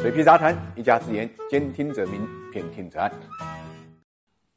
水皮杂谈，一家之言，兼听则明，偏听则暗。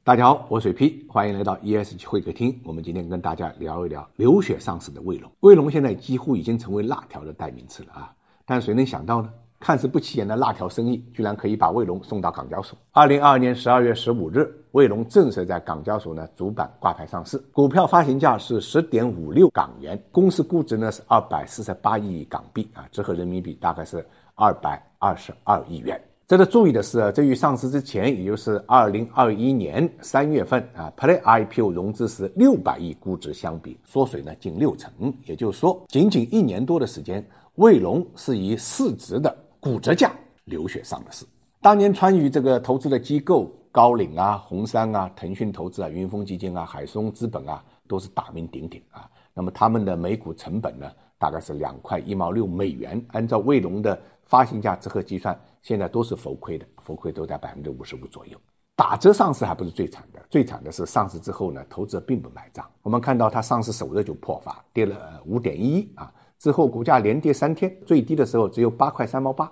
大家好，我水皮，欢迎来到 ESG 会客厅。我们今天跟大家聊一聊流血上市的卫龙。卫龙现在几乎已经成为辣条的代名词了啊！但谁能想到呢？看似不起眼的辣条生意，居然可以把卫龙送到港交所。二零二二年十二月十五日，卫龙正式在港交所呢主板挂牌上市，股票发行价是十点五六港元，公司估值呢是二百四十八亿港币啊，折合人民币大概是二百二十二亿元。值得注意的是，这与上市之前，也就是二零二一年三月份啊，Pre IPO 融资时六百亿估值相比，缩水呢近六成。也就是说，仅仅一年多的时间，卫龙是以市值的骨折价流血上了市。当年参与这个投资的机构高瓴啊、红杉啊、腾讯投资啊、云峰基金啊、海松资本啊，都是大名鼎鼎啊。那么他们的每股成本呢，大概是两块一毛六美元。按照卫龙的发行价折合计算，现在都是浮亏的，浮亏都在百分之五十五左右。打折上市还不是最惨的，最惨的是上市之后呢，投资者并不买账。我们看到它上市首日就破发，跌了五点一啊。之后股价连跌三天，最低的时候只有八块三毛八，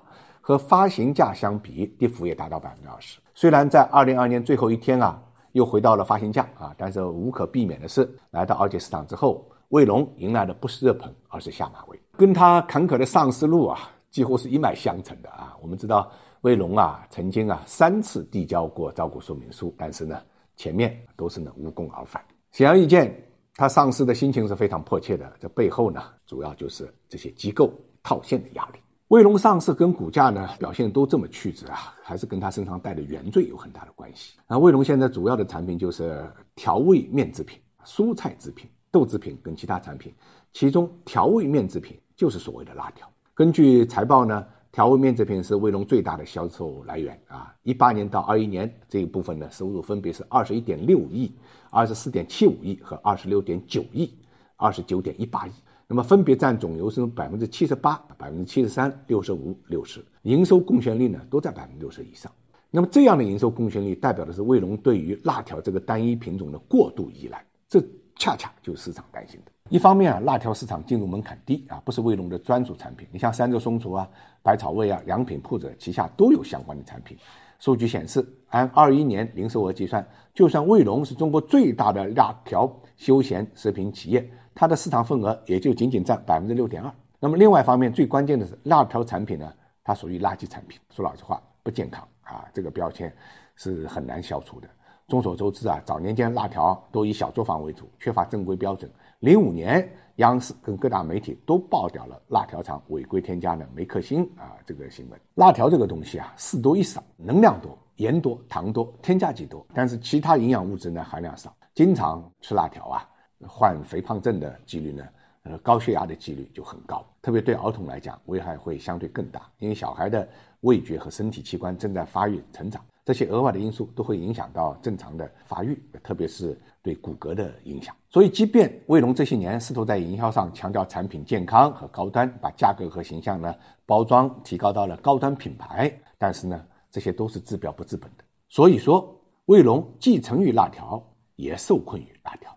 和发行价相比，跌幅也达到百分之二十。虽然在二零二年最后一天啊，又回到了发行价啊，但是无可避免的是，来到二级市场之后，卫龙迎来的不是热捧，而是下马威。跟他坎坷的上市路啊，几乎是一脉相承的啊。我们知道，卫龙啊，曾经啊三次递交过招股说明书，但是呢，前面都是呢无功而返。显而易见。他上市的心情是非常迫切的，这背后呢，主要就是这些机构套现的压力。卫龙上市跟股价呢表现都这么曲折啊，还是跟他身上带的原罪有很大的关系。那卫龙现在主要的产品就是调味面制品、蔬菜制品、豆制品跟其他产品，其中调味面制品就是所谓的辣条。根据财报呢，调味面制品是卫龙最大的销售来源啊，一八年到二一年这一部分的收入分别是二十一点六亿。二十四点七五亿和二十六点九亿，二十九点一八亿，那么分别占总营收百分之七十八、百分之七十三、六十五、六十，营收贡献率呢都在百分之六十以上。那么这样的营收贡献率代表的是卫龙对于辣条这个单一品种的过度依赖，这恰恰就是市场担心的。一方面啊，辣条市场进入门槛低啊，不是卫龙的专属产品。你像三只松鼠啊、百草味啊、良品铺子旗下都有相关的产品。数据显示，按二一年零售额计算，就算卫龙是中国最大的辣条休闲食品企业，它的市场份额也就仅仅占百分之六点二。那么另外一方面，最关键的是辣条产品呢，它属于垃圾产品。说老实话，不健康啊，这个标签是很难消除的。众所周知啊，早年间辣条都以小作坊为主，缺乏正规标准。零五年，央视跟各大媒体都爆掉了辣条厂违规添加的梅克星啊这个新闻。辣条这个东西啊，事多一少，能量多，盐多，糖多，添加剂多，但是其他营养物质呢含量少。经常吃辣条啊，患肥胖症的几率呢，呃，高血压的几率就很高。特别对儿童来讲，危害会相对更大，因为小孩的味觉和身体器官正在发育成长。这些额外的因素都会影响到正常的发育，特别是对骨骼的影响。所以，即便卫龙这些年试图在营销上强调产品健康和高端，把价格和形象呢包装提高到了高端品牌，但是呢，这些都是治标不治本的。所以说，卫龙既成于辣条，也受困于辣条。